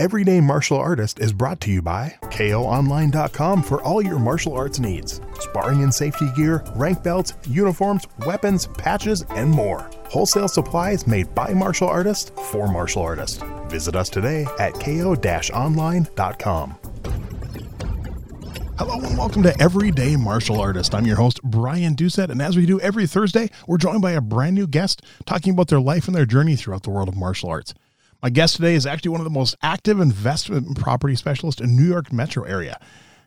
Everyday Martial Artist is brought to you by KOOnline.com for all your martial arts needs. Sparring and safety gear, rank belts, uniforms, weapons, patches, and more. Wholesale supplies made by martial artists for martial artists. Visit us today at ko-online.com. Hello and welcome to Everyday Martial Artist. I'm your host, Brian Doucette, and as we do every Thursday, we're joined by a brand new guest talking about their life and their journey throughout the world of martial arts. My guest today is actually one of the most active investment property specialists in New York metro area.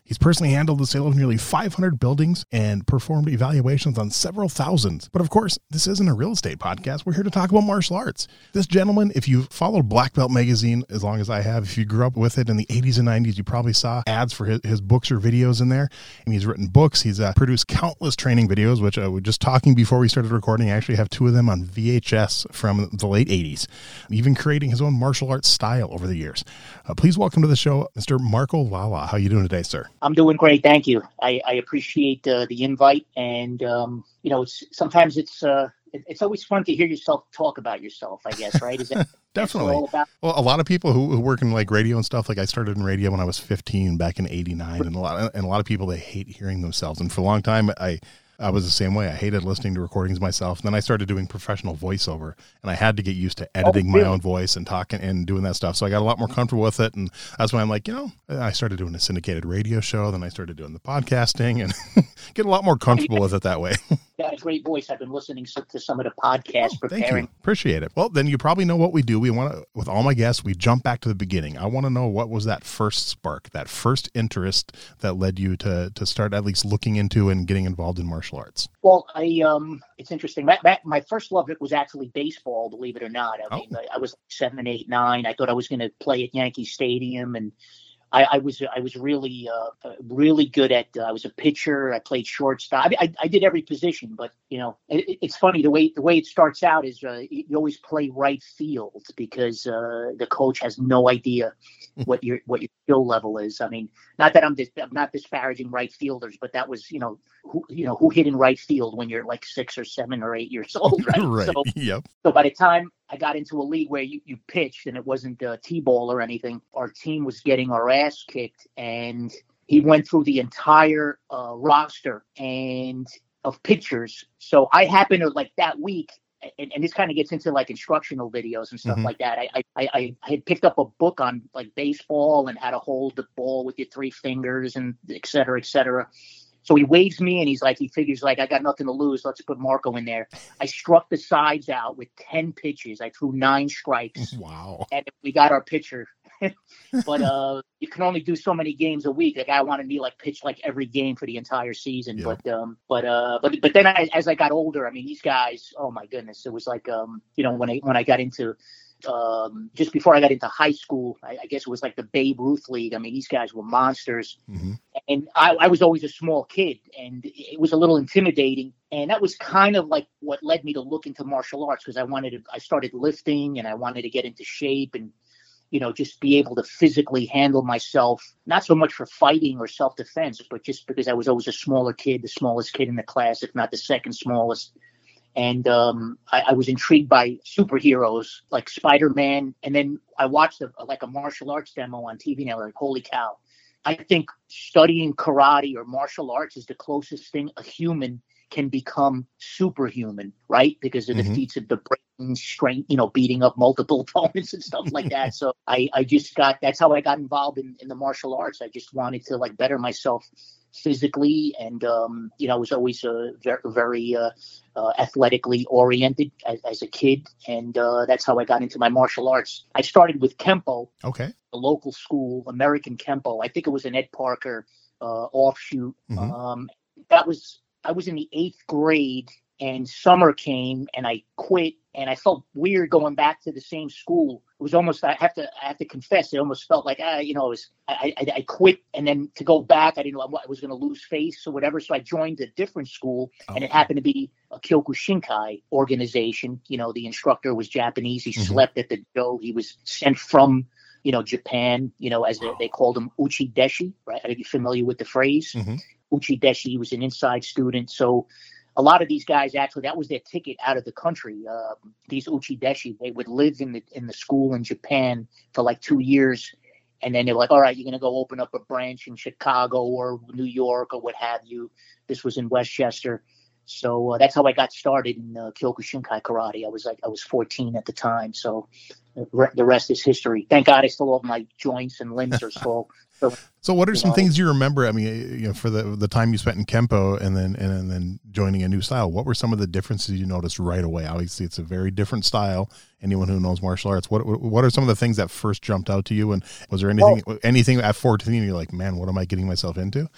He's personally handled the sale of nearly 500 buildings and performed evaluations on several thousands. But of course, this isn't a real estate podcast. We're here to talk about martial arts. This gentleman, if you followed Black Belt magazine as long as I have, if you grew up with it in the 80s and 90s, you probably saw ads for his, his books or videos in there. And he's written books. He's uh, produced countless training videos, which I we're just talking before we started recording. I actually have two of them on VHS from the late 80s, even creating his own martial arts style over the years. Uh, please welcome to the show, Mr. Marco Lala. How are you doing today, sir? I'm doing great, thank you. I, I appreciate uh, the invite, and um, you know, it's sometimes it's uh, it, it's always fun to hear yourself talk about yourself. I guess, right? Is that definitely? Well, a lot of people who, who, work in like radio and stuff. Like I started in radio when I was 15 back in '89, and a lot and a lot of people they hate hearing themselves. And for a long time, I I was the same way. I hated listening to recordings myself. And then I started doing professional voiceover, and I had to get used to oh, editing oh, really? my own voice and talking and doing that stuff. So I got a lot more comfortable with it, and that's why I'm like, you know, I started doing a syndicated radio show. Then I started doing the podcasting, and get a lot more comfortable with it that way. got a great voice. I've been listening to some of the podcasts. Oh, preparing. Thank you. Appreciate it. Well, then you probably know what we do. We want to, with all my guests, we jump back to the beginning. I want to know what was that first spark, that first interest that led you to to start at least looking into and getting involved in martial arts. Well, I um, it's interesting. My, my, my first love it was actually baseball. Believe it or not. I oh. mean, I, I was seven, eight, nine. I thought I was going to play at Yankee Stadium and I, I was I was really uh, really good at. Uh, I was a pitcher. I played shortstop. I, I, I did every position, but you know, it, it's funny the way the way it starts out is uh, you always play right field because uh, the coach has no idea what your what your skill level is. I mean, not that I'm, dis- I'm not disparaging right fielders, but that was you know who you know who hit in right field when you're like six or seven or eight years old, right? right. So, yep. So by the time I got into a league where you, you pitched and it wasn't a T-ball or anything. Our team was getting our ass kicked, and he went through the entire uh, roster and of pitchers. So I happened to like that week. And, and this kind of gets into like instructional videos and stuff mm-hmm. like that. I, I, I had picked up a book on like baseball and how to hold the ball with your three fingers and et cetera, et cetera. So he waves me and he's like, he figures like I got nothing to lose. Let's put Marco in there. I struck the sides out with ten pitches. I threw nine strikes. Wow! And we got our pitcher. but uh, you can only do so many games a week. Like I wanted me like pitch like every game for the entire season. Yeah. But um, but uh, but but then I, as I got older, I mean, these guys. Oh my goodness! It was like um, you know, when I when I got into um, just before I got into high school. I, I, guess it was like the Babe Ruth League. I mean, these guys were monsters. Mm-hmm. And I, I, was always a small kid, and it was a little intimidating. And that was kind of like what led me to look into martial arts because I wanted to, I started lifting and I wanted to get into shape and, you know, just be able to physically handle myself, not so much for fighting or self defense, but just because I was always a smaller kid, the smallest kid in the class, if not the second smallest and um, I, I, was intrigued by superheroes like Spider-Man, and then I watched a, like a martial arts demo on TV, and I was like, "Holy cow!" I think studying karate or martial arts is the closest thing a human can become superhuman, right? Because of the mm-hmm. feats of the brain strength, you know, beating up multiple opponents and stuff like that. so I, I just got that's how I got involved in, in the martial arts. I just wanted to like better myself physically, and um, you know, I was always uh, very, very uh, uh, athletically oriented as, as, a kid, and uh, that's how I got into my martial arts. I started with Kempo, okay, a local school, American Kempo. I think it was an Ed Parker uh, offshoot. Mm-hmm. Um, that was I was in the eighth grade, and summer came and I quit and I felt weird going back to the same school. It was almost I have to I have to confess it almost felt like ah you know it was I I, I quit and then to go back I didn't know I was going to lose face or whatever so I joined a different school oh. and it happened to be a Kyokushinkai organization. You know the instructor was Japanese. He mm-hmm. slept at the dojo. He was sent from you know Japan. You know as they, they called him Uchi Deshi. Right? Are you familiar with the phrase? Mm-hmm. Uchi Deshi was an inside student. So a lot of these guys actually that was their ticket out of the country. Uh, these uchideshi, they would live in the in the school in Japan for like two years, and then they're like, all right, you're gonna go open up a branch in Chicago or New York or what have you. This was in Westchester. So uh, that's how I got started in uh, Kyokushinkai karate. I was like I was 14 at the time, so the rest is history. Thank God I still have my joints and limbs are still so, what are some know, things you remember? I mean, eh, you know, for the the time you spent in Kempo and then and, and then joining a new style, what were some of the differences you noticed right away? Obviously, it's a very different style. Anyone who knows martial arts, what what are some of the things that first jumped out to you? And was there anything well, anything at fourteen you're like, man, what am I getting myself into?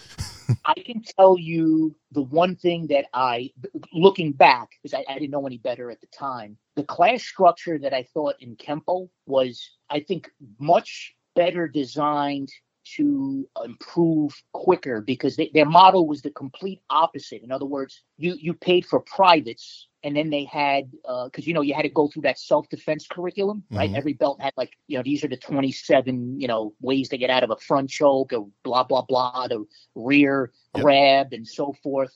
I can tell you the one thing that I, looking back, because I, I didn't know any better at the time, the class structure that I thought in Kempo was, I think, much better designed to improve quicker because they, their model was the complete opposite. In other words, you you paid for privates, and then they had because uh, you know you had to go through that self defense curriculum, right? Mm-hmm. Every belt had like you know these are the twenty seven you know ways to get out of a front choke or blah blah blah, the rear yep. grab and so forth.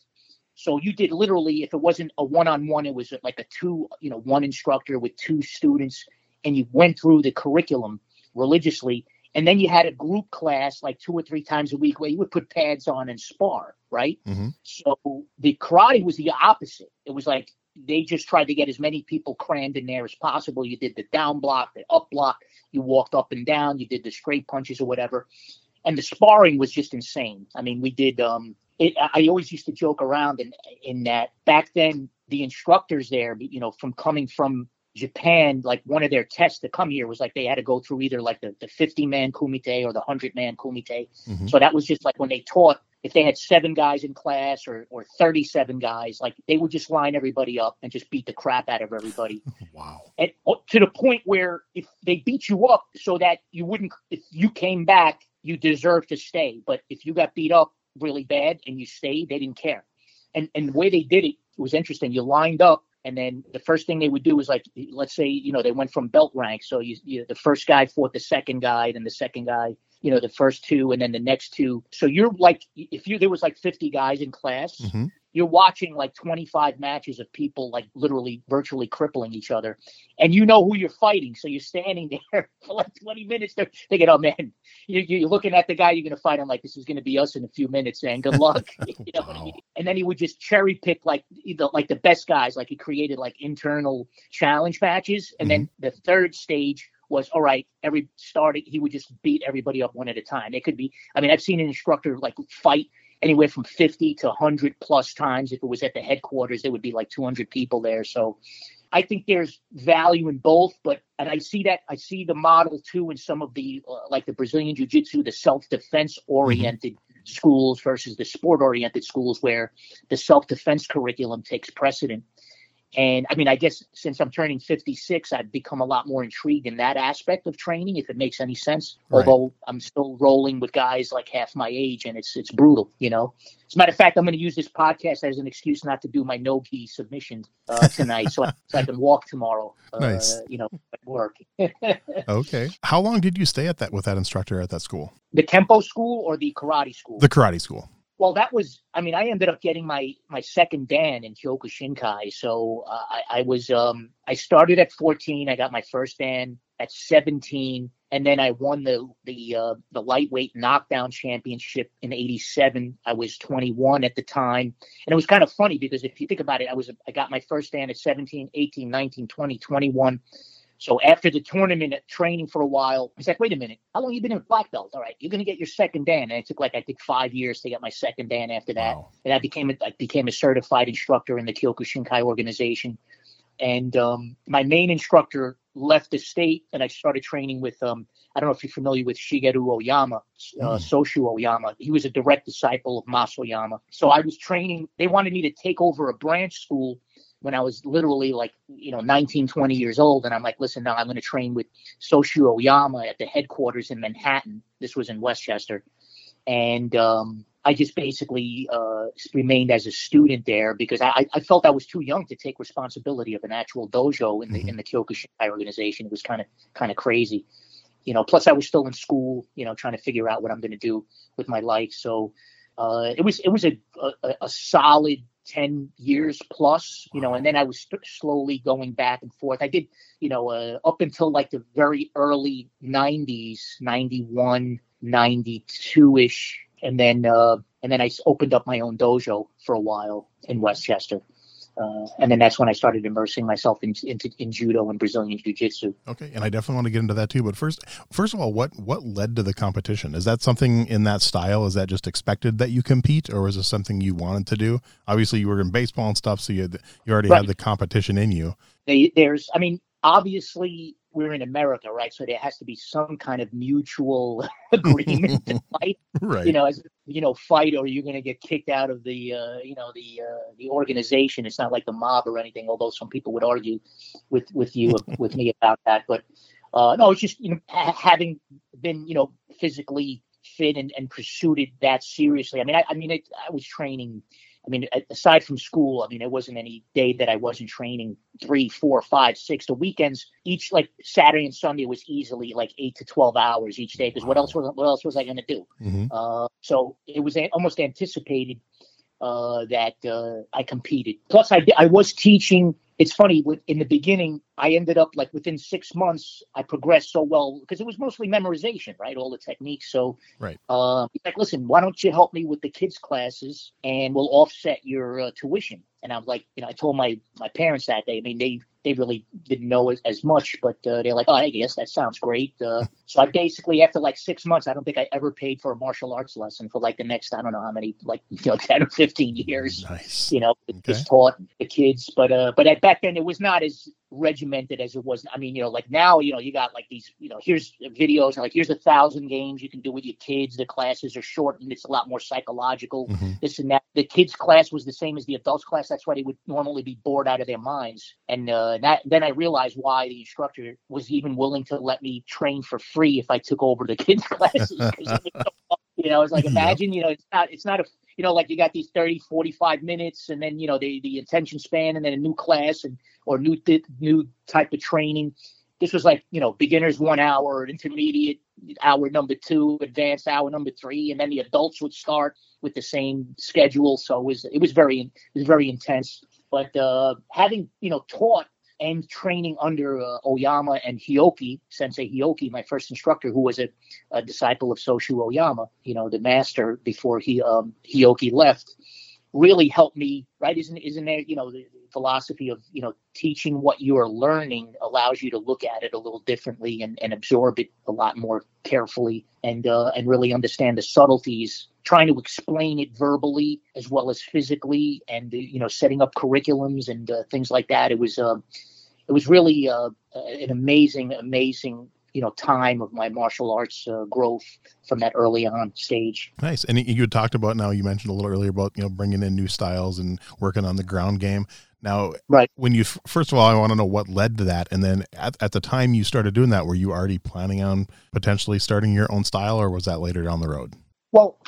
So you did literally, if it wasn't a one on one, it was like a two, you know, one instructor with two students, and you went through the curriculum religiously and then you had a group class like two or three times a week where you would put pads on and spar, right? Mm-hmm. So the karate was the opposite. It was like they just tried to get as many people crammed in there as possible. You did the down block, the up block, you walked up and down, you did the straight punches or whatever. And the sparring was just insane. I mean, we did um it, I always used to joke around in in that back then the instructors there, you know, from coming from Japan, like one of their tests to come here was like they had to go through either like the, the 50 man kumite or the 100 man kumite. Mm-hmm. So that was just like when they taught, if they had seven guys in class or, or 37 guys, like they would just line everybody up and just beat the crap out of everybody. wow. And uh, to the point where if they beat you up so that you wouldn't, if you came back, you deserve to stay. But if you got beat up really bad and you stayed, they didn't care. And, and the way they did it, it was interesting. You lined up and then the first thing they would do is like, let's say, you know, they went from belt rank. So you, you the first guy fought the second guy, then the second guy, you know, the first two, and then the next two. So you're like, if you there was like 50 guys in class, mm-hmm you're watching like 25 matches of people like literally virtually crippling each other and you know who you're fighting so you're standing there for like 20 minutes they're thinking oh man you, are looking at the guy you're going to fight i'm like this is going to be us in a few minutes man good luck you know wow. I mean? and then he would just cherry pick like the, like the best guys like he created like internal challenge matches and mm-hmm. then the third stage was all right every starting he would just beat everybody up one at a time it could be i mean i've seen an instructor like fight anywhere from 50 to 100 plus times. If it was at the headquarters, there would be like 200 people there. So I think there's value in both, but and I see that I see the model too in some of the uh, like the Brazilian Jiu-Jitsu, the self-defense oriented mm-hmm. schools versus the sport-oriented schools where the self-defense curriculum takes precedent. And I mean, I guess since I'm turning 56, I've become a lot more intrigued in that aspect of training, if it makes any sense. Right. Although I'm still rolling with guys like half my age, and it's it's brutal, you know. As a matter of fact, I'm going to use this podcast as an excuse not to do my no gi submission uh, tonight, so, I, so I can walk tomorrow. Uh, nice. You know, at work. okay. How long did you stay at that with that instructor at that school? The Kempo school or the karate school? The karate school. Well, that was. I mean, I ended up getting my my second dan in Kyokushinkai. So uh, I, I was. Um, I started at 14. I got my first dan at 17, and then I won the the uh, the lightweight knockdown championship in '87. I was 21 at the time, and it was kind of funny because if you think about it, I was I got my first dan at 17, 18, 19, 20, 21. So after the tournament, training for a while, he's like, wait a minute, how long you been in black belt? All right, you're gonna get your second dan. And it took like I think five years to get my second dan after that. Wow. And I became a, I became a certified instructor in the Kyokushinkai organization. And um, my main instructor left the state, and I started training with um, I don't know if you're familiar with Shigeru Oyama, uh, mm. Soshu Oyama. He was a direct disciple of Mas Oyama. So I was training. They wanted me to take over a branch school when I was literally like, you know, 19, 20 years old. And I'm like, listen, now I'm going to train with Soshu Oyama at the headquarters in Manhattan. This was in Westchester. And um, I just basically uh, remained as a student there because I, I, felt I was too young to take responsibility of an actual dojo in the mm-hmm. in the Kyokushinkai organization. It was kind of kind of crazy, you know. Plus, I was still in school, you know, trying to figure out what I'm going to do with my life. So uh, it was it was a, a, a solid 10 years plus, you know, and then I was st- slowly going back and forth. I did, you know, uh, up until like the very early 90s, 91, 92 ish and then uh, and then I opened up my own dojo for a while in Westchester. Uh, and then that's when I started immersing myself in, into in judo and Brazilian jiu-jitsu. Okay, and I definitely want to get into that too. But first, first of all, what what led to the competition? Is that something in that style? Is that just expected that you compete, or is it something you wanted to do? Obviously, you were in baseball and stuff, so you had, you already right. had the competition in you. There's, I mean, obviously, we're in America, right? So there has to be some kind of mutual agreement to fight. Right. You know, as you know, fight or you're going to get kicked out of the, uh, you know, the uh, the organization. It's not like the mob or anything. Although some people would argue with with you with me about that, but uh, no, it's just you know having been you know physically fit and, and pursued it that seriously. I mean, I, I mean, it, I was training I mean, aside from school, I mean, there wasn't any day that I wasn't training three, four, five, six. The weekends, each like Saturday and Sunday was easily like eight to twelve hours each day. Because what else was what else was I going to do? Mm-hmm. Uh, so it was a- almost anticipated uh, that uh, I competed. Plus, I I was teaching it's funny in the beginning i ended up like within six months i progressed so well because it was mostly memorization right? All the techniques. So right. uh, like listen why don't you help me with the kids classes and we'll offset your uh, tuition and i'm like you know i told my my parents that day i mean they they really didn't know as, as much, but uh, they're like, oh, I guess that sounds great. Uh, so I basically, after like six months, I don't think I ever paid for a martial arts lesson for like the next, I don't know how many, like you know, ten or fifteen years. Nice. You know, okay. just taught the kids, but uh, but at, back then it was not as regimented as it was. I mean, you know, like now, you know, you got like these, you know, here's videos, like here's a thousand games you can do with your kids. The classes are short and it's a lot more psychological. Mm-hmm. This and that. The kids' class was the same as the adults' class. That's why they would normally be bored out of their minds. And uh, that, then I realized why the instructor was even willing to let me train for free if I took over the kids' classes. You know, it's like imagine, you know, it's not, it's not a you know, like you got these 30, 45 minutes and then, you know, the, the attention span and then a new class and, or new, th- new type of training. This was like, you know, beginners one hour, intermediate hour number two, advanced hour number three. And then the adults would start with the same schedule. So it was, it was very, it was very intense. But uh, having, you know, taught and training under uh, Oyama and Hioki, Sensei Hioki, my first instructor, who was a, a, disciple of Soshu Oyama, you know, the master before he um, Hioki left, really helped me. Right? Isn't isn't there? You know, the philosophy of you know teaching what you are learning allows you to look at it a little differently and, and absorb it a lot more carefully and uh, and really understand the subtleties trying to explain it verbally as well as physically and you know setting up curriculums and uh, things like that it was uh, it was really uh, an amazing, amazing you know time of my martial arts uh, growth from that early on stage. Nice. And you had talked about now. You mentioned a little earlier about you know bringing in new styles and working on the ground game. Now, right. When you first of all, I want to know what led to that, and then at, at the time you started doing that, were you already planning on potentially starting your own style, or was that later down the road? Well,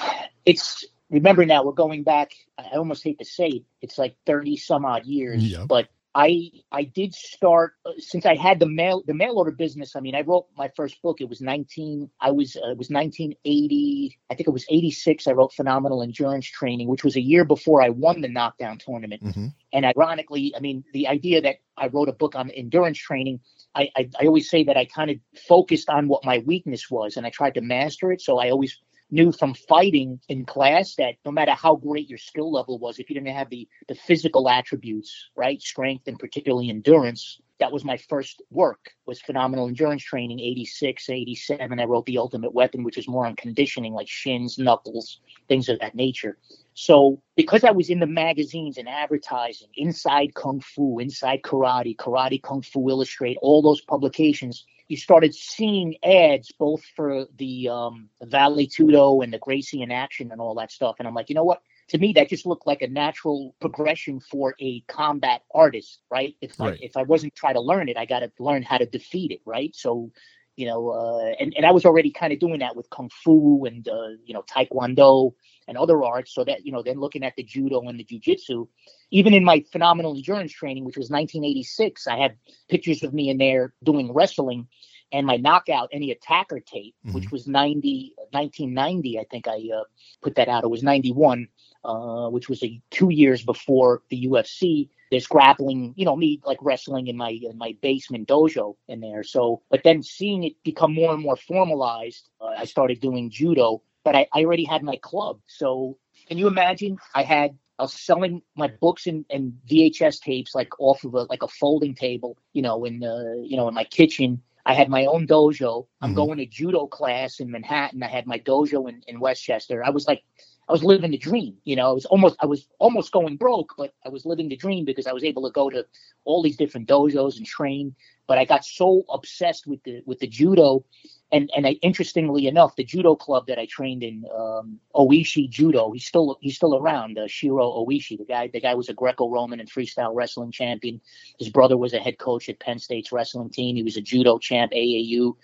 it's remember now we're going back. I almost hate to say it. It's like thirty some odd years, yep. but I I did start uh, since I had the mail the mail order business. I mean, I wrote my first book. It was 19. I was uh, it was 1980. I think it was 86. I wrote Phenomenal Endurance Training, which was a year before I won the knockdown tournament. Mm-hmm. And ironically, I mean, the idea that I wrote a book on endurance training. I, I, I always say that I kind of focused on what my weakness was, and I tried to master it. So I always knew from fighting in class that no matter how great your skill level was, if you didn't have the the physical attributes, right, strength and particularly endurance, that was my first work was phenomenal endurance training 86 87 i wrote the ultimate weapon which is more on conditioning like shins knuckles things of that nature. So because i was in the magazines and advertising inside kung fu inside karate karate kung fu illustrate all those publications you started seeing ads both for the um, Vale Tudo and the Gracie in Action and all that stuff. And I'm like, you know what? to me that just looked like a natural progression for a combat artist, right? If right. I, if I wasn't trying to learn it, I got to learn how to defeat it, right? So you know, uh, and, and I was already kind of doing that with Kung Fu and, uh, you know, Taekwondo and other arts. So that, you know, then looking at the Judo and the Jiu-Jitsu, even in my phenomenal endurance training, which was 1986, I had pictures of me in there doing wrestling and my knockout any attacker tape, mm-hmm. which was 90, 1990, I think I uh, put that out. It was 91, uh, which was a two years before the UFC there's grappling, you know, me like wrestling in my in my basement dojo in there. So, but then seeing it become more and more formalized, uh, I started doing judo. But I, I already had my club. So, can you imagine? I had I was selling my books and, and VHS tapes like off of a like a folding table, you know, in the you know in my kitchen. I had my own dojo. I'm mm-hmm. going to judo class in Manhattan. I had my dojo in, in Westchester. I was like I was living the dream. You know, I was almost I was almost going broke, but I was living the dream because I was able to go to all these different dojos and train. But I got so obsessed with the with the judo, and and I, interestingly enough, the judo club that I trained in, um, Oishi Judo, he's still he's still around. Uh, Shiro Oishi, the guy the guy was a Greco-Roman and freestyle wrestling champion. His brother was a head coach at Penn State's wrestling team. He was a judo champ, AAU.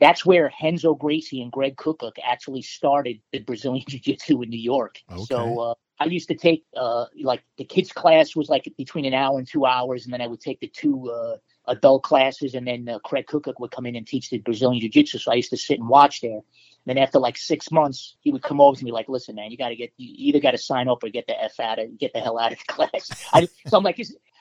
That's where Renzo Gracie and Craig Kukuk actually started the Brazilian Jiu Jitsu in New York. Okay. So uh, I used to take uh, like the kids class was like between an hour and two hours, and then I would take the two uh, adult classes, and then uh, Craig Kukuk would come in and teach the Brazilian Jiu Jitsu. So I used to sit and watch there. And then after like six months, he would come over to me like, "Listen, man, you got to get you either got to sign up or get the f out of get the hell out of the class." I, so I'm like,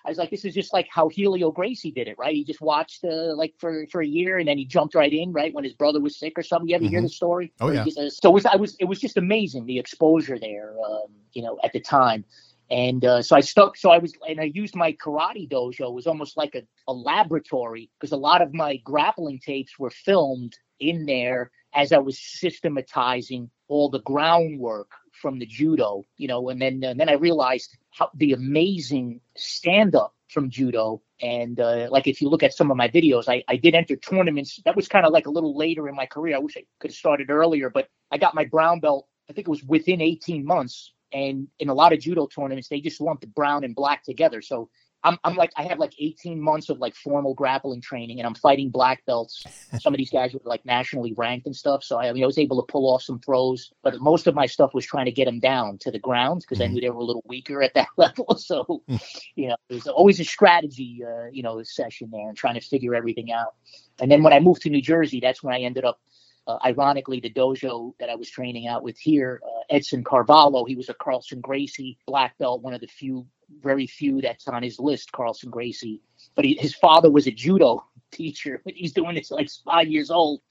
I was like, this is just like how Helio Gracie did it, right? He just watched uh, like for for a year and then he jumped right in, right when his brother was sick or something. You ever mm-hmm. hear the story? Oh yeah. Just, uh, so it was I was it was just amazing the exposure there, um, you know, at the time. And uh, so I stuck. So I was, and I used my karate dojo. It was almost like a, a laboratory because a lot of my grappling tapes were filmed in there as I was systematizing all the groundwork from the judo, you know, and then and then I realized how the amazing stand up from judo. And uh, like if you look at some of my videos, I, I did enter tournaments. That was kind of like a little later in my career. I wish I could have started earlier, but I got my brown belt. I think it was within 18 months. And in a lot of judo tournaments, they just lump the brown and black together. So I'm, I'm like I have like 18 months of like formal grappling training, and I'm fighting black belts. Some of these guys were like nationally ranked and stuff, so I, I, mean, I was able to pull off some throws. But most of my stuff was trying to get them down to the ground because mm-hmm. I knew they were a little weaker at that level. So, mm. you know, there's always a strategy, uh, you know, session there and trying to figure everything out. And then when I moved to New Jersey, that's when I ended up uh, ironically, the dojo that I was training out with here, uh, Edson Carvalho, he was a Carlson Gracie black belt, one of the few very few that's on his list, Carlson Gracie. But he, his father was a judo teacher. But he's doing this like five years old.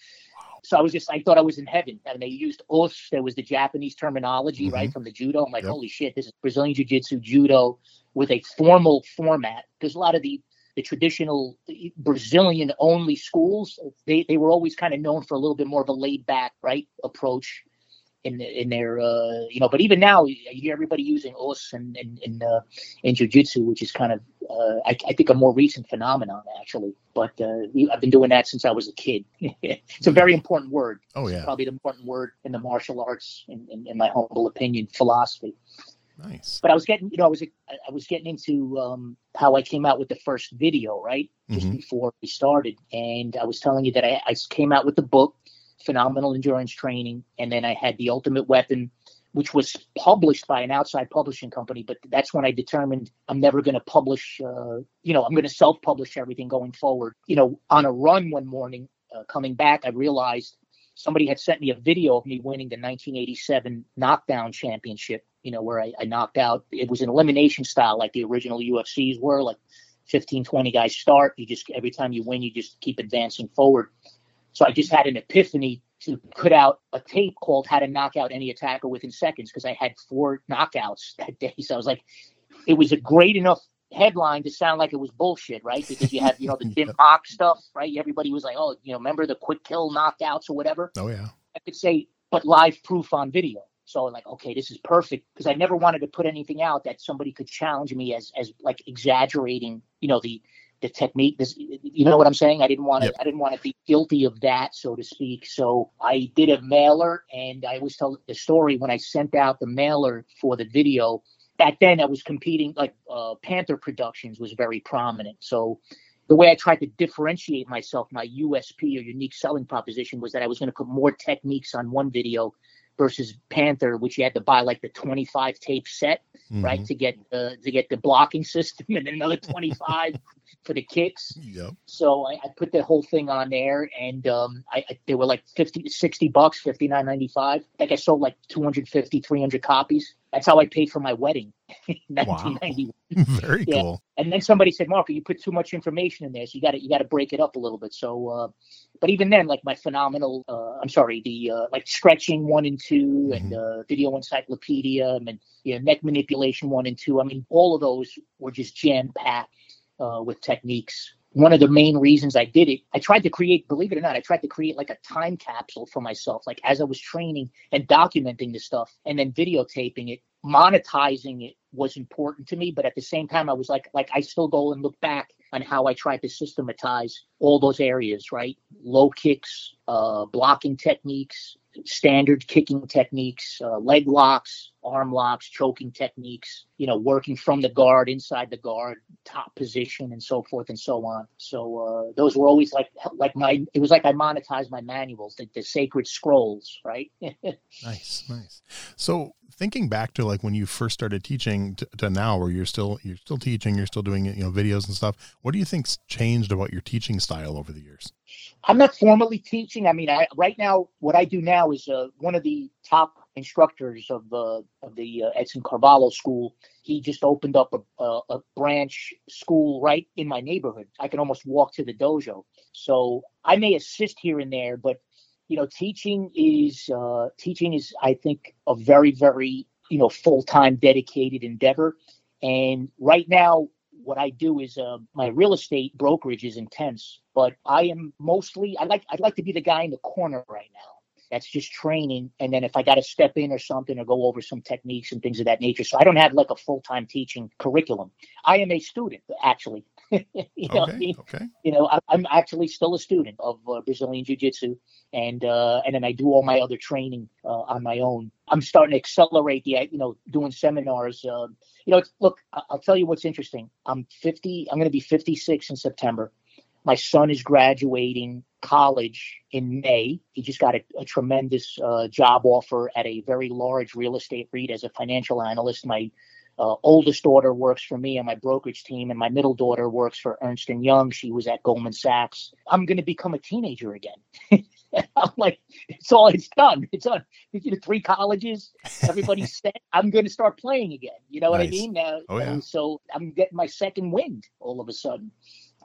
So I was just, I thought I was in heaven. And they used us. There was the Japanese terminology, mm-hmm. right, from the judo. I'm like, yep. holy shit, this is Brazilian Jiu Jitsu judo with a formal format. Because a lot of the, the traditional Brazilian only schools, they, they were always kind of known for a little bit more of a laid back, right, approach in in their uh, you know. But even now, you hear everybody using os and in in, uh, in jujitsu, which is kind of uh, I, I, think a more recent phenomenon actually. But uh, I've been doing that since I was a kid. it's a very important word. Oh yeah, it's probably the important word in the martial arts, in, in, in my humble opinion, philosophy. Nice. But I was getting, you know, I was I was getting into um, how I came out with the first video, right, just mm-hmm. before we started, and I was telling you that I, I came out with the book phenomenal endurance training. And then I had The Ultimate Weapon, which was published by an outside publishing company. But that's when I determined I'm never going to publish, uh, you know, I'm going to self publish everything going forward. You know, on a run one morning, uh, coming back, I realized somebody had sent me a video of me winning the 1987 knockdown championship, you know, where I, I knocked out, it was an elimination style like the original UFCs were, like 15, 20 guys start. You just, every time you win, you just keep advancing forward. So I just had an epiphany to put out a tape called How to Knock Out Any Attacker Within Seconds because I had four knockouts that day. So I was like, it was a great enough headline to sound like it was bullshit, right? Because you have, you know, the Jim Mock stuff, right? Everybody was like, oh, you know, remember the quick kill knockouts or whatever? Oh, yeah. I could say, but live proof on video. So like, okay, this is perfect because I never wanted to put anything out that somebody could challenge me as as like exaggerating, you know, the the technique. This, you know what I'm saying? I didn't want to. Yep. I didn't want to be guilty of that, so to speak. So I did a mailer, and I always tell the story when I sent out the mailer for the video. Back then, I was competing like uh, Panther Productions was very prominent. So the way I tried to differentiate myself, my USP or unique selling proposition was that I was going to put more techniques on one video versus Panther, which you had to buy like the 25 tape set, mm-hmm. right, to get uh, to get the blocking system, and then another 25 for the kicks. Yep. So I, I, put the whole thing on there, and um, I, I, they were like 50, 60 bucks, 59.95. I think I sold like 250, 300 copies. That's how I paid for my wedding. 1991. Wow. Very yeah. cool. And then somebody said, "Mark, you put too much information in there, so you got to you got to break it up a little bit." So, uh, but even then, like my phenomenal, uh, I'm sorry, the uh, like stretching one and 2 mm-hmm. and uh, video encyclopedia and you know, neck manipulation one and two. I mean, all of those were just jam packed uh, with techniques one of the main reasons I did it, I tried to create, believe it or not, I tried to create like a time capsule for myself, like as I was training and documenting the stuff and then videotaping it, monetizing it was important to me. But at the same time, I was like, like I still go and look back on how I tried to systematize all those areas, right? Low kicks, uh, blocking techniques, standard kicking techniques, uh, leg locks, arm locks, choking techniques, you know, working from the guard, inside the guard, top position, and so forth and so on. So uh, those were always like like my. It was like I monetized my manuals, the, the sacred scrolls, right? nice, nice. So thinking back to like when you first started teaching to, to, now, where you're still you're still teaching, you're still doing you know videos and stuff. What do you think's changed about your teaching style over the years? I'm not formally teaching. I mean, I, right now, what I do now is uh, one of the top instructors of the of the uh, Edson Carvalho School. He just opened up a, a, a, branch school right in my neighborhood. I can almost walk to the dojo. So I may assist here and there, but you know, teaching is uh, teaching is I think a very very you know full time dedicated endeavor. And right now, what I do is uh, my real estate brokerage is intense, but I am mostly I like I'd like to be the guy in the corner right now. That's just training, and then if I got to step in or something or go over some techniques and things of that nature. So I don't have like a full time teaching curriculum. I am a student actually. you know, okay, I mean? okay. You know, I, am actually still a student of uh, Brazilian Jiu Jitsu, and uh, and then I do all my other training uh, on my own. I'm starting to accelerate the, you know, doing seminars. Uh, you know, look, I'll tell you what's interesting. I'm 50. I'm going to be 56 in September. My son is graduating college in May. He just got a, a tremendous uh, job offer at a very large real estate REIT as a financial analyst. My uh, oldest daughter works for me on my brokerage team, and my middle daughter works for Ernst and Young. She was at Goldman Sachs. I'm going to become a teenager again. I'm like, it's all it's done. It's on you know, three colleges. Everybody's set. I'm going to start playing again. You know what I mean? Uh, oh, yeah. so I'm getting my second wind all of a sudden.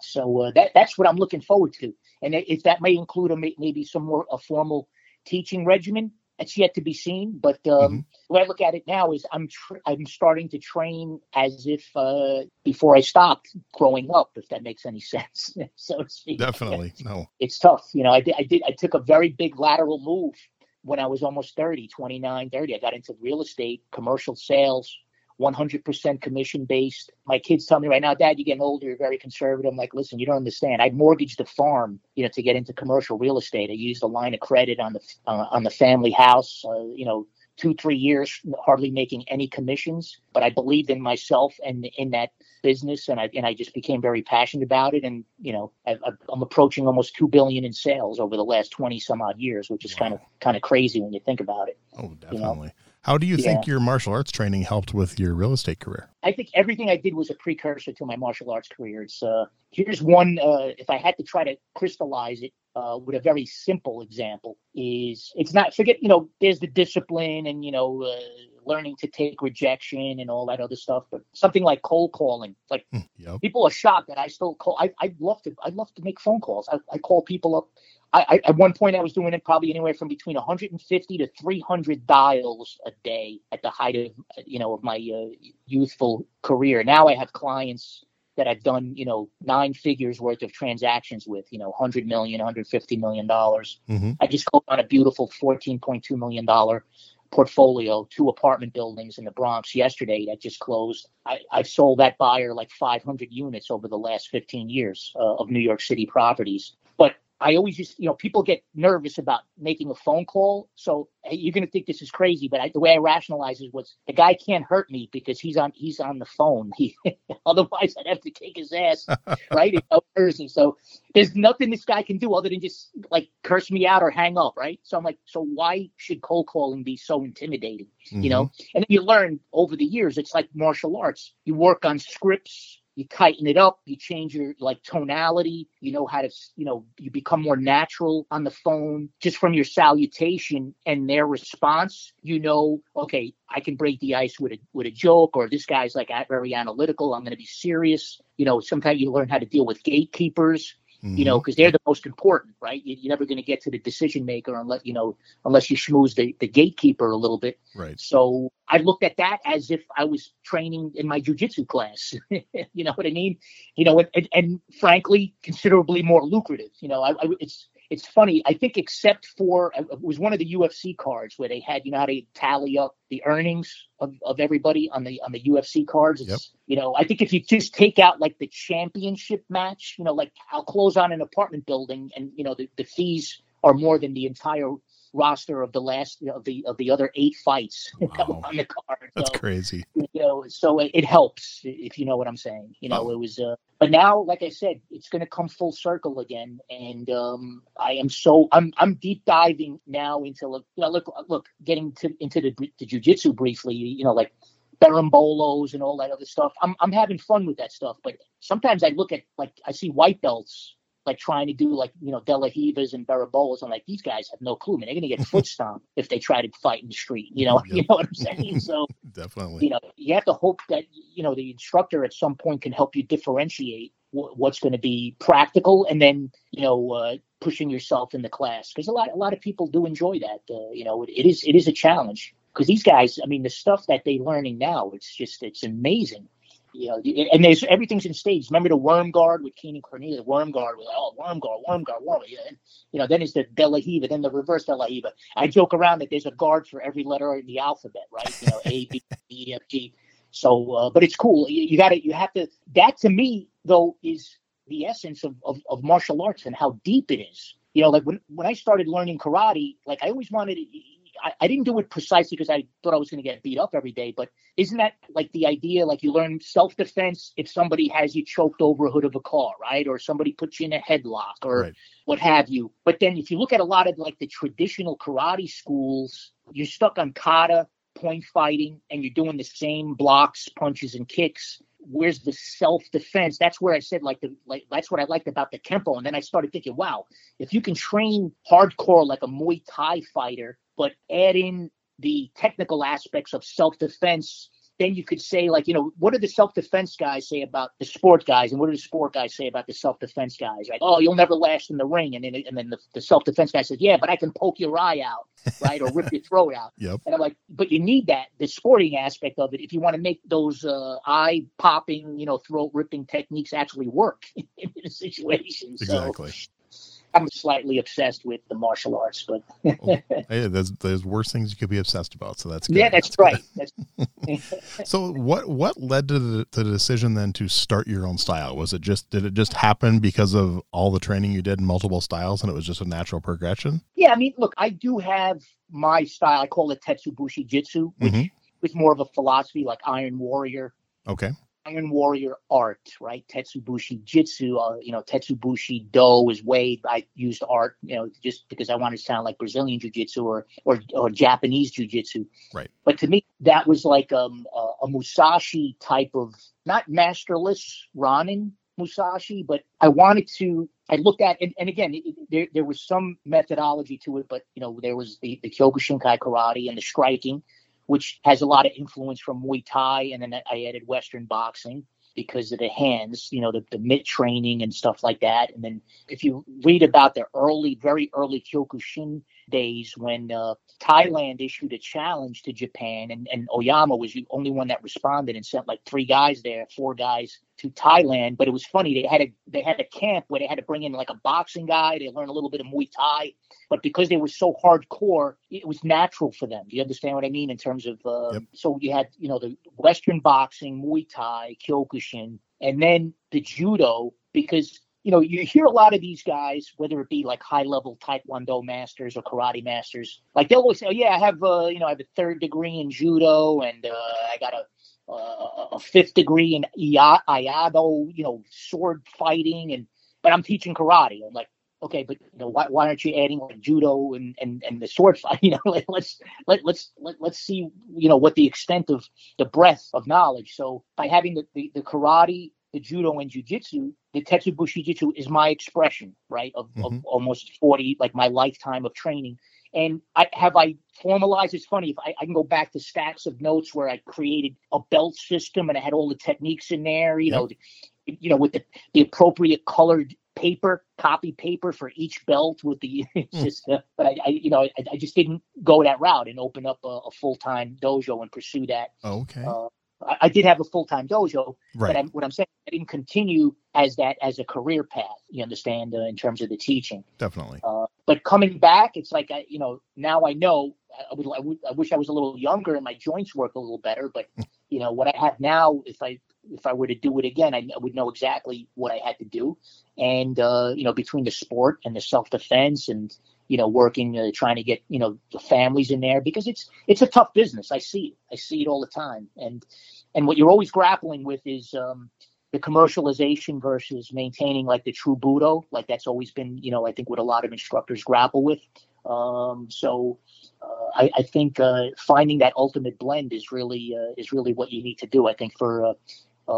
So uh, that that's what I'm looking forward to. And if that may include a, maybe some more a formal teaching regimen, that's yet to be seen. But um, mm-hmm. the way I look at it now is I'm tr- I'm starting to train as if uh, before I stopped growing up, if that makes any sense, so to speak. Definitely, no. It's tough, you know. I did I did I took a very big lateral move when I was almost 30, 29, 30. I got into real estate, commercial sales, 100% commission based. My kids tell me right now, Dad, you're getting older, you're very conservative. I'm like, listen, you don't understand. I mortgaged the farm, you know, to get into commercial real estate. I used a line of credit on the uh, on the family house, uh, you know, two three years, hardly making any commissions. But I believed in myself and in that business, and I and I just became very passionate about it. And you know, I, am approaching almost two billion in sales over the last 20 some odd years, which is wow. kind of kind of crazy when you think about it. Oh, definitely. You know? How do you yeah. think your martial arts training helped with your real estate career? I think everything I did was a precursor to my martial arts career. It's uh, here's one. Uh, if I had to try to crystallize it uh, with a very simple example, is it's not forget. You know, there's the discipline and you know uh, learning to take rejection and all that other stuff. But something like cold calling, like hmm, yep. people are shocked that I still call. I I love to I love to make phone calls. I, I call people up I, I, at one point I was doing it probably anywhere from between 150 to 300 dials a day at the height of you know of my uh, youthful career. Now I have clients that I've done you know nine figures worth of transactions with you know 100 million, 150 million dollars. Mm-hmm. I just closed on a beautiful 14.2 million dollar portfolio, two apartment buildings in the Bronx yesterday that just closed. I, I've sold that buyer like 500 units over the last 15 years uh, of New York City properties. I always just, you know, people get nervous about making a phone call. So you're going to think this is crazy, but I, the way I rationalize it was the guy can't hurt me because he's on he's on the phone. He otherwise I'd have to kick his ass, right? In So there's nothing this guy can do other than just like curse me out or hang up, right? So I'm like, so why should cold calling be so intimidating? Mm-hmm. You know, mm-hmm. and then you learn over the years. It's like martial arts. You work on scripts you tighten it up you change your like tonality you know how to you know you become more natural on the phone. Just from your salutation and their response you know okay i can break the ice with a with a joke or this guy's like very analytical i'm going to be serious. You know sometimes you learn how to deal with gatekeepers mm-hmm. you know, because mm-hmm. they're the most important, right? You, are never going to get to the decision maker unless you know, unless you schmooze the, the gatekeeper a little bit. Right. So I looked at that as if I was training in my jujitsu class. you know what I mean? You know, and, and, frankly, considerably more lucrative. You know, I, I, it's it's funny. I think except for uh, it was one of the UFC cards where they had you know how to tally up the earnings of, of everybody on the on the UFC cards. It's, yep. You know, I think if you just take out like the championship match, you know, like I'll close on an apartment building and you know the, the fees are more than the entire roster of the last of the of the other eight fights wow. on the card. That's so, crazy. You know, so it, it, helps if you know what I'm saying. You know, oh. it was. Uh, but now, like I said, it's going to come full circle again, and um, I am so I'm I'm deep diving now into you know look look getting to into the the jujitsu briefly. You know, like berimbolos and all that other stuff. I'm I'm having fun with that stuff, but sometimes I look at like I see white belts like trying to do like you know De La Rivas and berimbolos. I'm like these guys have no clue, man. They're gonna get foot stomped if they try to fight in the street. You know, yep. you know what I'm saying? So definitely, you know, you have to hope that you know the instructor at some point can help you differentiate w- what's going to be practical, and then you know uh, pushing yourself in the class because a lot a lot of people do enjoy that. Uh, you know, it, it is it is a challenge because these guys, I mean, the stuff that they're learning now, it's just it's amazing you know, and there's everything's in stages. Remember the worm guard with Keenan Cornelius, worm guard with oh worm guard, worm guard, worm. And, you know, then it's the De La then the reverse De La. I joke around that there's a guard for every letter in the alphabet, right? You know, A, B, E, F, G. So, uh, but it's cool. You, you got to, you have to. That to me though is the essence of, of of martial arts and how deep it is. You know, like when when I started learning karate, like I always wanted. I, I didn't do it precisely because I thought I was going to get beat up every day. But isn't that like the idea? Like you learn self defense if somebody has you choked over a hood of a car, right? Or somebody puts you in a headlock or right. what have you. But then if you look at a lot of like the traditional karate schools, you're stuck on kata, point fighting, and you're doing the same blocks, punches, and kicks where's the self defense? That's where I said like the like that's what I liked about the Kempo. And then I started thinking, wow, if you can train hardcore like a Muay Thai fighter but add in the technical aspects of self defense then you could say like you know what do the self-defense guys say about the sport guys and what do the sport guys say about the self-defense guys? Like oh you'll never last in the ring and then and then the, the self-defense guy says yeah but i can poke your eye out right or rip your throat out. Yep. and i'm like but you need that the sporting aspect of it if you want to make those uh, eye popping you know throat ripping techniques actually work in a situation exactly. so, I'm slightly obsessed with the martial arts, but well, hey, there's there's worse things you could be obsessed about. So that's good. yeah, that's, that's right. That's... so what what led to the, the, decision then to start your own style? Was it just did it just happen because of all the training you did in multiple styles, and it was just a natural progression? Yeah, I mean, look, I do have my style. I call it Tetsubushi Jitsu, which mm-hmm. is more of a philosophy like Iron Warrior. Okay. Iron Warrior art, right? Tetsubushi Jitsu, uh, you know, Tetsubushi Do is way I used art, you know, just because I wanted to sound like Brazilian Jiu Jitsu or, or or Japanese Jiu Jitsu. Right. But to me, that was like um, a, a Musashi type of not masterless Ronin Musashi, but I wanted to. I looked at and, and again, it, there there was some methodology to it, but you know, there was the the Kyokushinkai karate and the striking which has a lot of influence from Muay Thai, and then I added Western boxing because of the hands, you know, the, the mitt training and stuff like that. And then if you read about the early, very early Kyokushin days when uh, Thailand issued a challenge to Japan, and, and Oyama was the only one that responded and sent like three guys there, four guys to Thailand. But it was funny. They had a they had a camp where they had to bring in like a boxing guy. They learn a little bit of Muay Thai. But because they were so hardcore, it was natural for them. Do you understand what I mean in terms of? Uh, yep. So you had you know the Western boxing, Muay Thai, Kyokushin, and then the judo because you know, you hear a lot of these guys, whether it be like high level Taekwondo masters or karate masters, like they'll always say, oh, yeah, I have, uh, you know, I have a third degree in judo and uh, I got a, uh, a fifth degree in Iaido, you know, sword fighting. And, but I'm teaching karate. I'm like, okay, but you know, why, why aren't you adding like judo and, and, and the sword fight? You know, like, let's let let's let, let's see, you know, what the extent of the breadth of knowledge. So by having the, the, the karate the judo and jujitsu, the Tetsubushi Jitsu is my expression, right, of, mm-hmm. of, almost 40, like my lifetime of training. And I have I formalized. It's funny if I, I, can go back to stacks of notes where I created a belt system and I had all the techniques in there. You yep. know, the, you know, with the, the appropriate colored paper, copy paper for each belt. With the just, uh, but I, I, you know, I, I, just didn't go that route and open up a, a full time dojo and pursue that. okay. Uh, I, I did have a full time dojo, right. but I'm, what I'm saying, I didn't continue as that as a career path. You understand uh, in terms of the teaching. Definitely. Uh, but coming back, it's like I, you know, now I know. I would, I would, I wish I was a little younger and my joints work a little better. But you know what I have now, if I if I were to do it again, I would know exactly what I had to do. And uh, you know, between the sport and the self defense and you know, working, uh, trying to get, you know, the families in there because it's it's a tough business. I see it. I see it all the time. And and what you're always grappling with is um, the commercialization versus maintaining like the true Budo. Like that's always been, you know, I think what a lot of instructors grapple with. Um, so uh, I, I, think uh, finding that ultimate blend is really uh, is really what you need to do. I think for uh,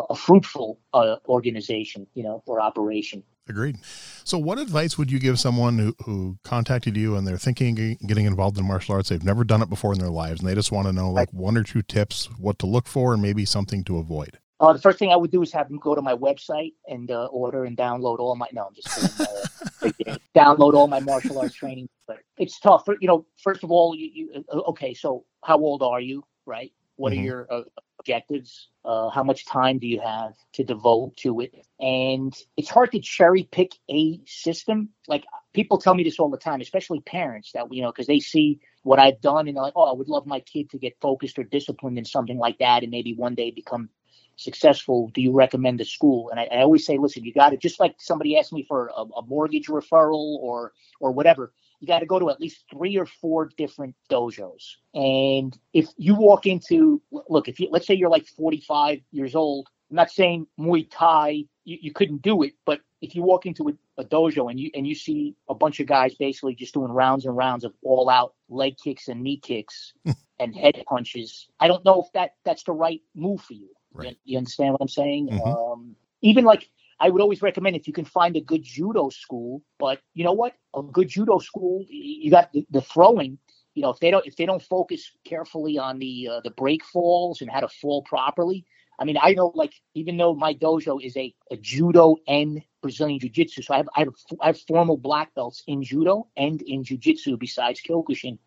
a fruitful uh, organization, you know, or operation. Agreed. So, what advice would you give someone who, who contacted you and they're thinking getting involved in martial arts? They've never done it before in their lives, and they just want to know like one or two tips, what to look for, and maybe something to avoid. Uh, the first thing I would do is have them go to my website and uh, order and download all my. No, I'm just kidding. Uh, download all my martial arts training. But it's tough. You know, first of all, you, you uh, okay. So, how old are you? Right. What mm-hmm. are your uh, objectives? Uh, how much time do you have to devote to it? And it's hard to cherry pick a system. Like people tell me this all the time, especially parents that, you know, because they see what I've done and they're like, oh, I would love my kid to get focused or disciplined in something like that and maybe one day become successful. Do you recommend a school? And I, I always say, listen, you got to, just like somebody asked me for a, a mortgage referral or, or whatever you got to go to at least three or four different dojos. And if you walk into, look, if you, let's say you're like 45 years old, I'm not saying Muay Thai, you, you couldn't do it, but if you walk into a, a, dojo and you and you see a bunch of guys basically just doing rounds and rounds of all out leg kicks and knee kicks hmm. and head punches, I don't know if that that's the right move for you. Right. You, you understand what I'm saying? Mm-hmm. Um, even like I would always recommend if you can find a good judo school. But you know what? A good judo school, you got the, the throwing. You know, if they don't if they don't focus carefully on the uh, the break falls and how to fall properly. I mean, I know like even though my dojo is a, a judo and Brazilian jiu-jitsu, so I have, I have I have formal black belts in judo and in jiu-jitsu besides Kyokushin.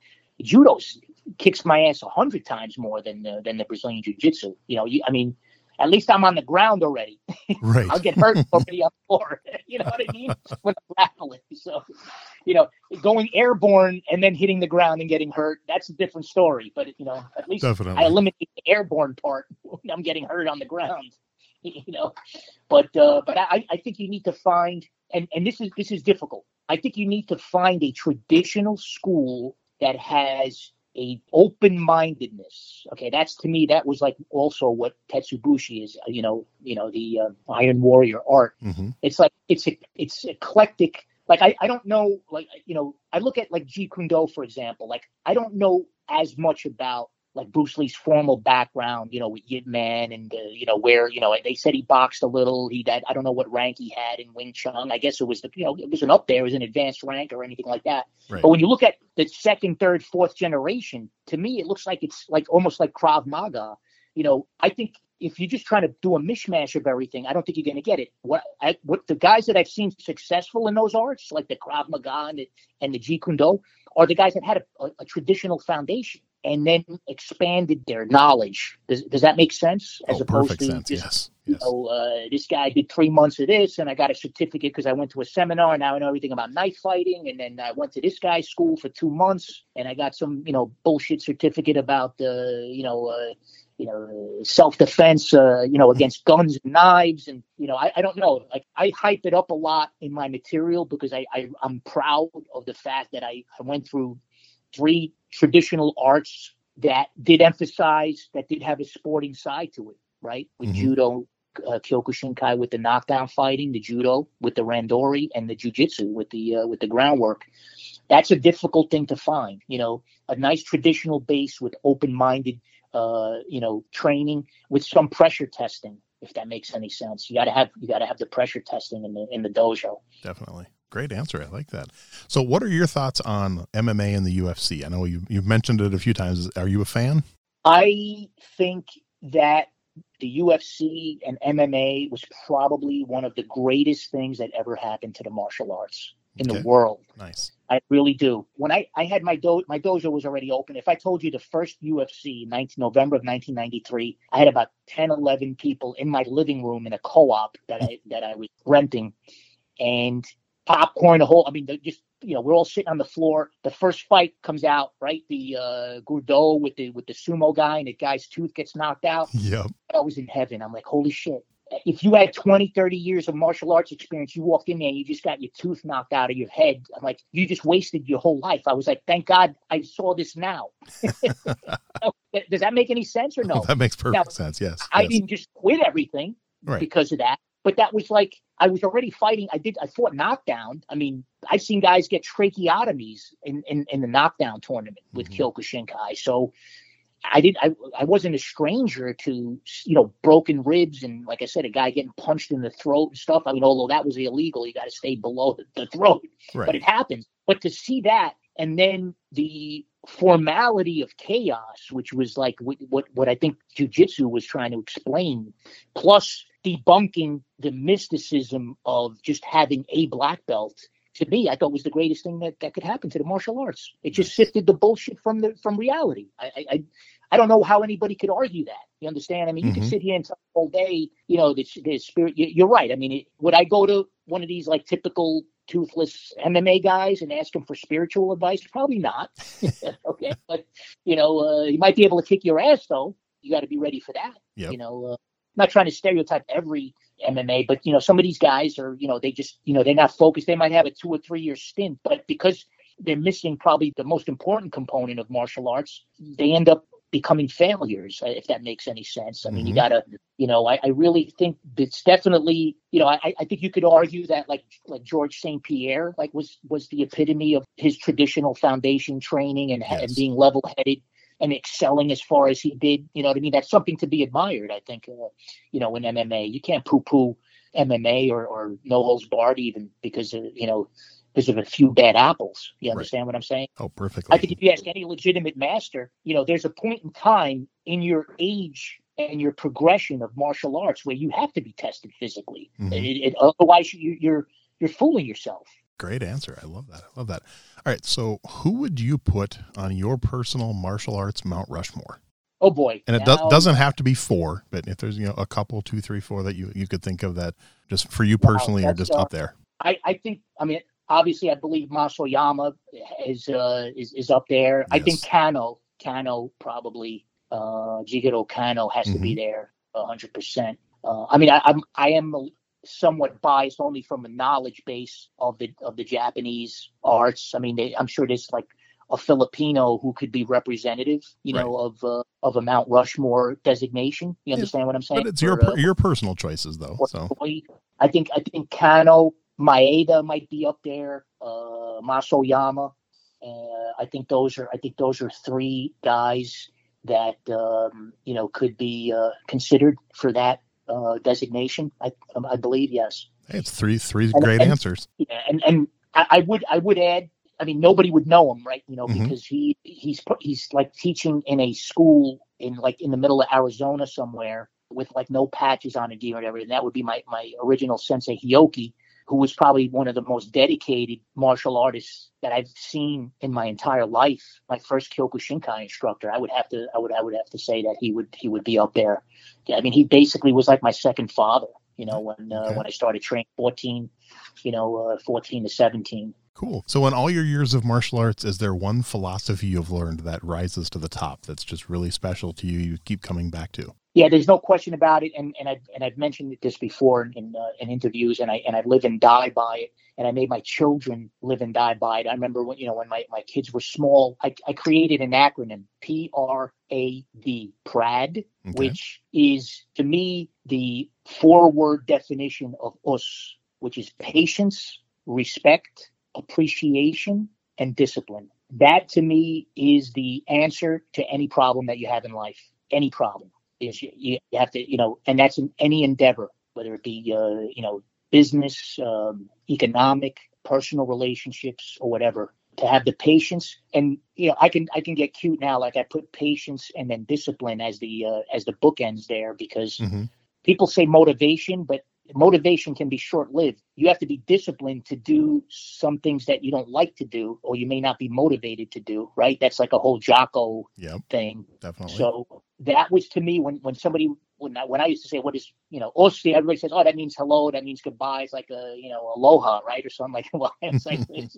Judo kicks my ass a hundred times more than the, than the Brazilian jiu-jitsu. You know, you, I mean, at least I'm on the ground already. Right. I'll get hurt already on the floor. you know what I mean? When I'm grappling. So, you know, going airborne and then hitting the ground and getting hurt, that's a different story. But, you know, at least Definitely. I eliminate the airborne part when I'm getting hurt on the ground. You know, but uh, but I, I think you need to find and, and this is this is difficult. I think you need to find a traditional school that has a open-mindedness. Okay, that's to me that was like also what Tetsubushi is. You know, you know the uh, Iron Warrior art. Mm-hmm. It's like it's it's eclectic. Like I, I don't know like you know I look at like Jeet Kune Do for example. Like I don't know as much about like Bruce Lee's formal background, you know, with Yip Man and, uh, you know, where, you know, they said he boxed a little. He I don't know what rank he had in Wing Chun. I guess it was the, you know, it wasn't up there as an advanced rank or anything like that. Right. But when you look at the second, third, fourth generation, to me, it looks like it's like almost like Krav Maga. You know, I think if you're just trying to do a mishmash of everything, I don't think you're going to get it. What I, what the guys that I've seen successful in those arts, like the Krav Maga and the, and the Jeet Kune Do, are the guys that had a, a, a traditional foundation and then expanded their knowledge. Does, does that make sense? As oh, opposed to sense. Just, yes. yes. You know, uh, this guy did three months of this, and I got a certificate because I went to a seminar. And now I know everything about knife fighting. And then I went to this guy's school for two months, and I got some, you know, bullshit certificate about the, you know, uh, you know, self defense, uh, you know, against guns and knives. And, you know, I, I don't know, like I hype it up a lot in my material because I, I, am proud of the fact that I, I went through three traditional arts that did emphasize, that did have a sporting side to it, right? With mm-hmm. judo, uh, Kyokushinkai with the knockdown fighting, the judo with the randori, and the jujitsu with the uh, with the groundwork. That's a difficult thing to find. You know, a nice traditional base with open-minded uh, you know, training with some pressure testing, if that makes any sense. You got to have you got to have the pressure testing in the in the dojo. Definitely. Great answer. I like that. So, what are your thoughts on MMA and the UFC? I know you you've mentioned it a few times. Are you a fan? I think that the UFC and MMA was probably one of the greatest things that ever happened to the martial arts in okay. the world. Nice. I really do. When I, I had my do my dojo was already open. If I told you the first UFC, 19 November of 1993, I had about 10, 11 people in my living room in a co-op that I that I was renting, and popcorn, the whole. I mean, just you know, we're all sitting on the floor. The first fight comes out, right? The uh Gordeau with the with the sumo guy, and the guy's tooth gets knocked out. Yep. I was in heaven. I'm like, holy shit if you had 20, 30 years of martial arts experience, you walked in there and you just got your tooth knocked out of your head. I'm like, you just wasted your whole life. I was like, thank God I saw this now. Does that make any sense or no? that makes perfect now, sense. Yes. I yes. didn't just quit everything right. because of that. But that was like I was already fighting. I did. I fought knockdown. I mean, I've seen guys get tracheotomies in in, in the knockdown tournament with mm-hmm. Kyokushinkai. So I did I I wasn't a stranger to you know broken ribs and like I said a guy getting punched in the throat and stuff. I mean, although that was illegal, you got to stay below the, the throat, right. but it happens. But to see that and then the formality of chaos, which was like what what, what I think jujitsu was trying to explain, plus debunking the mysticism of just having a black belt to me, I thought was the greatest thing that, that could happen to the martial arts. It just sifted the bullshit from the from reality. I I, I don't know how anybody could argue that. You understand? I mean, you mm-hmm. can sit here and talk all day. You know, the, the spirit. You, are right. I mean, it, would I go to one of these like typical toothless MMA guys and ask them for spiritual advice? Probably not. okay, but you know, uh, you might be able to kick your ass though. You got to be ready for that. Yep. You know, uh, not trying to stereotype every MMA, but you know, some of these guys are, you know, they just, you know, they're not focused. They might have a two or three year stint, but because they're missing probably the most important component of martial arts, they end up becoming failures, uh, if that makes any sense. I mean, mm-hmm. you gotta, you know, I, I, really think it's definitely, you know, I, I think you could argue that like like George St. Pierre, like was was the epitome of his traditional foundation training and, yes. and being level headed and excelling as far as he did. You know what I mean? That's something to be admired. I think, uh, you know, in MMA, you can't poo-poo MMA or, or no holds barred even because of, you know because of a few bad apples. You understand right. what I'm saying? Oh, perfectly. I think if you ask any legitimate master, you know, there's a point in time in your age and your progression of martial arts where you have to be tested physically. Mm-hmm. It, it, otherwise, you, you're you're fooling yourself. Great answer. I love that. I love that. All right. So, who would you put on your personal martial arts Mount Rushmore? Oh boy! And it do- doesn't have to be four, but if there's you know a couple, two, three, four that you you could think of that just for you personally wow, are just uh, up there. I I think I mean obviously I believe Mas Oyama is uh is is up there. Yes. I think Kano Kano probably uh Jigoro Kano has mm-hmm. to be mm-hmm. there hundred uh, percent. I mean I, I'm I am somewhat biased only from a knowledge base of the of the Japanese arts. I mean, they, I'm sure there's like a Filipino who could be representative, you right. know, of uh, of a Mount Rushmore designation. You understand yeah, what I'm saying? But it's your uh, your personal choices, though. So I think I think Kano, Maeda might be up there. Uh, Mas Oyama. Uh, I think those are I think those are three guys that um, you know could be uh, considered for that uh, designation. I, um, I believe yes. Hey, it's three three and, great and, answers. Yeah, and and I, I, would I would add. I mean, nobody would know him, right? You know, mm-hmm. because he he's he's like teaching in a school in like in the middle of Arizona somewhere with like no patches on a gear or whatever. And that would be my my original sensei Hioki. Who was probably one of the most dedicated martial artists that I've seen in my entire life. My first Kyokushinkai instructor, I would have to, I would, I would have to say that he would, he would be up there. I mean, he basically was like my second father. You know, when uh, okay. when I started training, fourteen, you know, uh, fourteen to seventeen. Cool. So, in all your years of martial arts, is there one philosophy you've learned that rises to the top that's just really special to you? You keep coming back to. Yeah, there's no question about it, and and I and I've mentioned this before in uh, in interviews, and I and I live and die by it, and I made my children live and die by it. I remember when you know when my, my kids were small, I, I created an acronym P R A D PRAD, okay. which is to me the four word definition of Osu, which is patience, respect, appreciation, and discipline. That to me is the answer to any problem that you have in life. Any problem is you, you have to you know and that's in any endeavor whether it be uh, you know business um, economic personal relationships or whatever to have the patience and you know i can i can get cute now like i put patience and then discipline as the uh, as the bookends there because mm-hmm. people say motivation but motivation can be short lived. You have to be disciplined to do some things that you don't like to do, or you may not be motivated to do, right? That's like a whole Jocko yep, thing. Definitely. So that was to me when, when somebody, when I, when I used to say, what is, you know, Osu, everybody says, oh, that means hello, that means goodbye. It's like a, you know, aloha, right? Or something like, well, it's like, it's,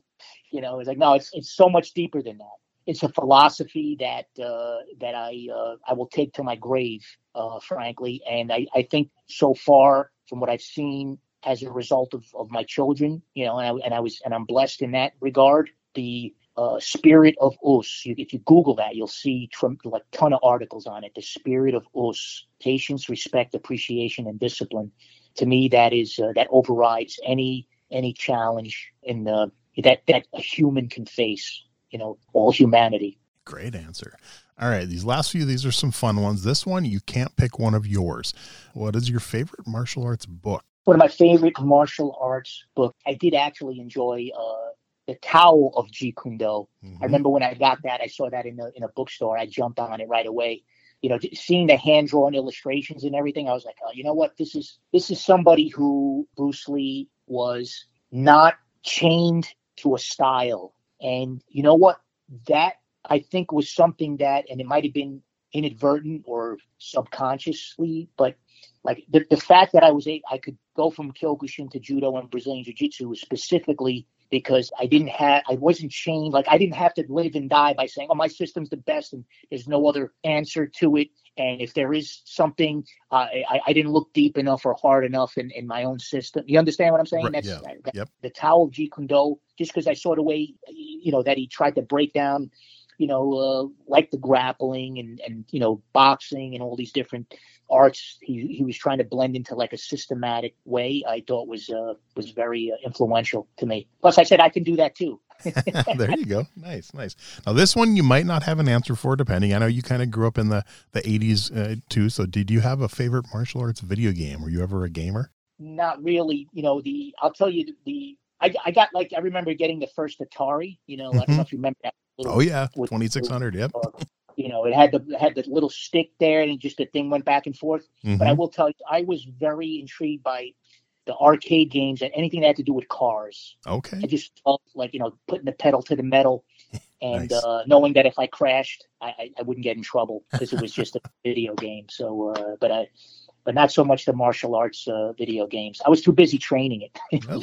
you know, it's like, no, it's, it's so much deeper than that it's a philosophy that uh, that I uh, I will take to my grave, uh, frankly. And I, I think so far from what I've seen as a result of, of my children, you know, and I, and I was and I'm blessed in that regard. The uh, spirit of Osu. You, if you Google that, you'll see tr- like ton of articles on it. The spirit of Osu: patience, respect, appreciation, and discipline. To me, that is uh, that overrides any any challenge in the that that a human can face. You know, all humanity. Great answer. All right, these last few, these are some fun ones. This one, you can't pick one of yours. What is your favorite martial arts book? One of my favorite martial arts book. I did actually enjoy uh, the Tao of Jeet Kune Do. Mm-hmm. I remember when I got that, I saw that in a in a bookstore. I jumped on it right away. You know, seeing the hand drawn illustrations and everything, I was like, oh, you know what? This is this is somebody who Bruce Lee was not chained to a style, and you know what? That I think was something that, and it might have been inadvertent or subconsciously, but like the, the fact that I was a, I could go from Kyokushin to Judo and Brazilian Jiu Jitsu was specifically because I didn't have, I wasn't chained. Like I didn't have to live and die by saying, oh, my system's the best and there's no other answer to it. And if there is something, uh, I, I didn't look deep enough or hard enough in, in my own system. You understand what I'm saying? Right, That's yeah. that, yep. the Tao of Jeet Kune Do, just because I saw the way, you know, that he tried to break down you know, uh, like the grappling and, and, you know, boxing and all these different arts he, he was trying to blend into like a systematic way I thought was, uh, was very uh, influential to me. Plus I said, I can do that too. there you go. Nice, nice. Now this one you might not have an answer for, depending. I know you kind of grew up in the the '80s uh, too. So did you have a favorite martial arts video game? Were you ever a gamer? Not really. You know the. I'll tell you the. I, I got like I remember getting the first Atari. You know, mm-hmm. I don't know if you remember that oh yeah, twenty six hundred. Yep. Uh, you know, it had the had the little stick there, and just the thing went back and forth. Mm-hmm. But I will tell you, I was very intrigued by the arcade games and anything that had to do with cars. Okay. I just felt like you know putting the pedal to the metal, and nice. uh, knowing that if I crashed, I, I, I wouldn't get in trouble because it was just a video game. So, uh, but I. But not so much the martial arts uh, video games. I was too busy training it. well,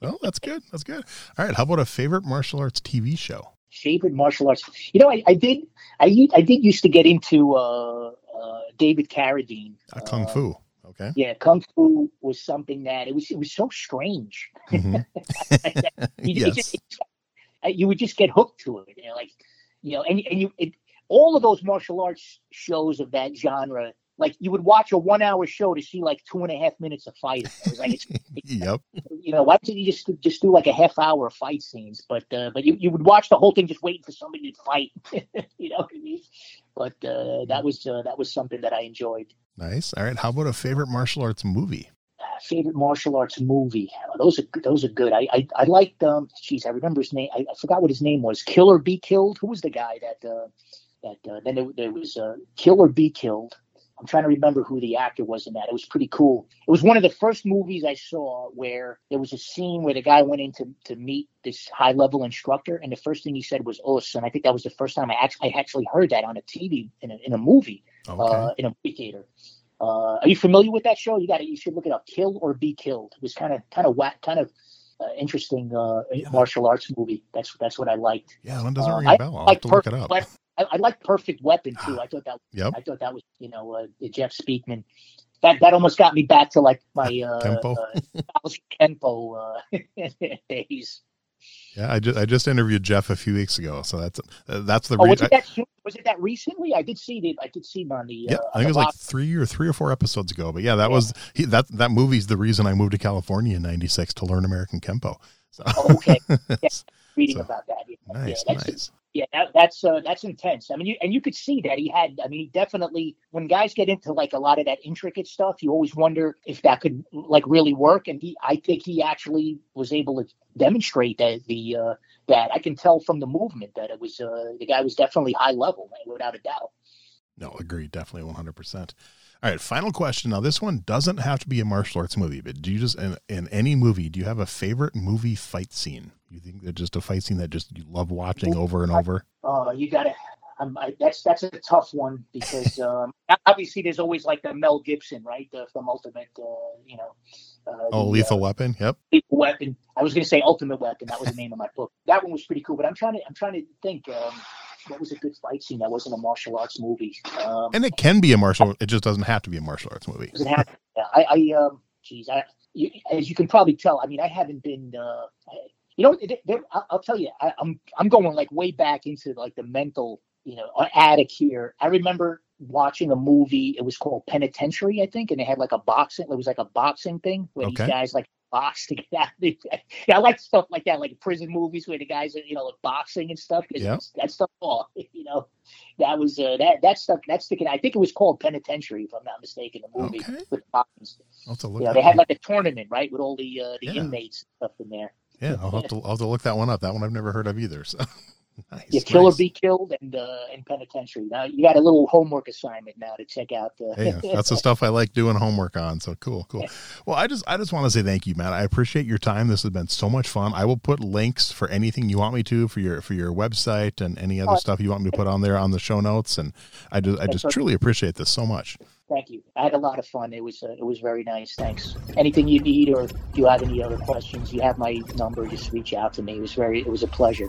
well, that's good. That's good. All right. How about a favorite martial arts TV show? Favorite martial arts. You know, I, I did I I did used to get into uh, uh, David Carradine. Uh, kung Fu. Okay. Yeah, kung fu was something that it was it was so strange. Mm-hmm. you, yes. just, you would just get hooked to it, you know, like you know, and and you it, all of those martial arts shows of that genre like you would watch a one hour show to see like two and a half minutes of fighting. It was like, it's, yep. You know, why didn't you just just do like a half hour of fight scenes? But uh, but you, you would watch the whole thing just waiting for somebody to fight. you know, what I mean? but uh, that was uh, that was something that I enjoyed. Nice. All right. How about a favorite martial arts movie? favorite martial arts movie. Those are those are good. I I, I liked um. Geez, I remember his name. I, I forgot what his name was. Kill or Be Killed. Who was the guy that uh that uh, then there, there was uh, Kill or Be Killed I'm trying to remember who the actor was in that. It was pretty cool. It was one of the first movies I saw where there was a scene where the guy went in to, to meet this high level instructor, and the first thing he said was "Osu," and I think that was the first time I actually I actually heard that on a TV in a, in a movie Okay. uh, in a movie theater. Uh, are you familiar with that show? You got you should look it up. Kill or Be Killed. It was kind of kind of whack, kind of uh, interesting uh, martial arts movie. That's that's what I liked. yeah, that one doesn't Uh, ring a bell. I'll have like to look it up. I, I like Perfect Weapon too. I thought that Yep. I thought that was you know uh, Jeff Speakman. That that almost got me back to like my uh, Kempo. uh, uh, days. Yeah, I just I just interviewed Jeff a few weeks ago, so that's uh, that's the Oh, was reason. it that was it that recently? I did see it. I did see him on the. Yeah, uh, I think it was the like three or three or four episodes ago. But yeah, that Yeah. was he, that that movie's the reason I moved to California in '96 to learn American Kempo. So Oh, okay. reading So, about that. Yeah, nice, yeah, nice. Yeah, that, that's uh, that's intense. I mean, you, and you could see that he had. I mean, he definitely. When guys get into like a lot of that intricate stuff, you always wonder if that could like really work. And he, I think he actually was able to demonstrate that the uh, that I can tell from the movement that it was uh, the guy was definitely high level, without a doubt. No, agreed, definitely 100. percent All right, final question. Now, this one doesn't have to be a martial arts movie, but do you just in, in any movie do you have a favorite movie fight scene? You think that just a fight scene that just you love watching over and over? Uh, you gotta. Um, I, that's that's a tough one because um, obviously there's always like the Mel Gibson, right, the, from Ultimate, uh, you know. Uh, Oh, the, Lethal uh, Weapon. Yep. Lethal Weapon. I was going to say Ultimate Weapon. That was the name of my book. That one was pretty cool. But I'm trying to I'm trying to think. Um, what was a good fight scene that wasn't a martial arts movie? Um, And it can be a martial. It just doesn't have to be a martial arts movie. does it have? Yeah, I, I um, geez, I, you, as you can probably tell, I mean, I haven't been. Uh, you know, there- there- I'll, I'll tell you, I, I'm I'm going like way back into like the mental, you know, attic here. I remember watching a movie. It was called Penitentiary, I think, and they had like a boxing. It was like a boxing thing where Okay. these guys like box to get out. yeah, I like stuff like that, like prison movies where the guys are, you know, like boxing and stuff. 'cause Yeah. That stuff, oh, you know, that was uh, that that stuff. That's sticking. I think it was called Penitentiary, if I'm not mistaken. The movie Okay. with boxing. I'll have to look. You know, they had like a tournament, right, with all the uh, the Yeah. inmates and stuff in there. yeah, I'll have to. I'll have to look that one up. That one I've never heard of either. So nice. Yeah, kill or be killed, and uh, and penitentiary. Now you got a little homework assignment now to check out. Uh, Hey, that's the stuff I like doing homework on. So cool, cool. Well, I just I just want to say thank you, Matt. I appreciate your time. This has been so much fun. I will put links for anything you want me to for your for your website and any other Oh. stuff you want me to put on there on the show notes. And I just I just truly appreciate this so much. Thank you. I had a lot of fun. It was uh, it was very nice. Thanks. Anything you need, or if you have any other questions, you have my number. Just reach out to me. It was very it was a pleasure.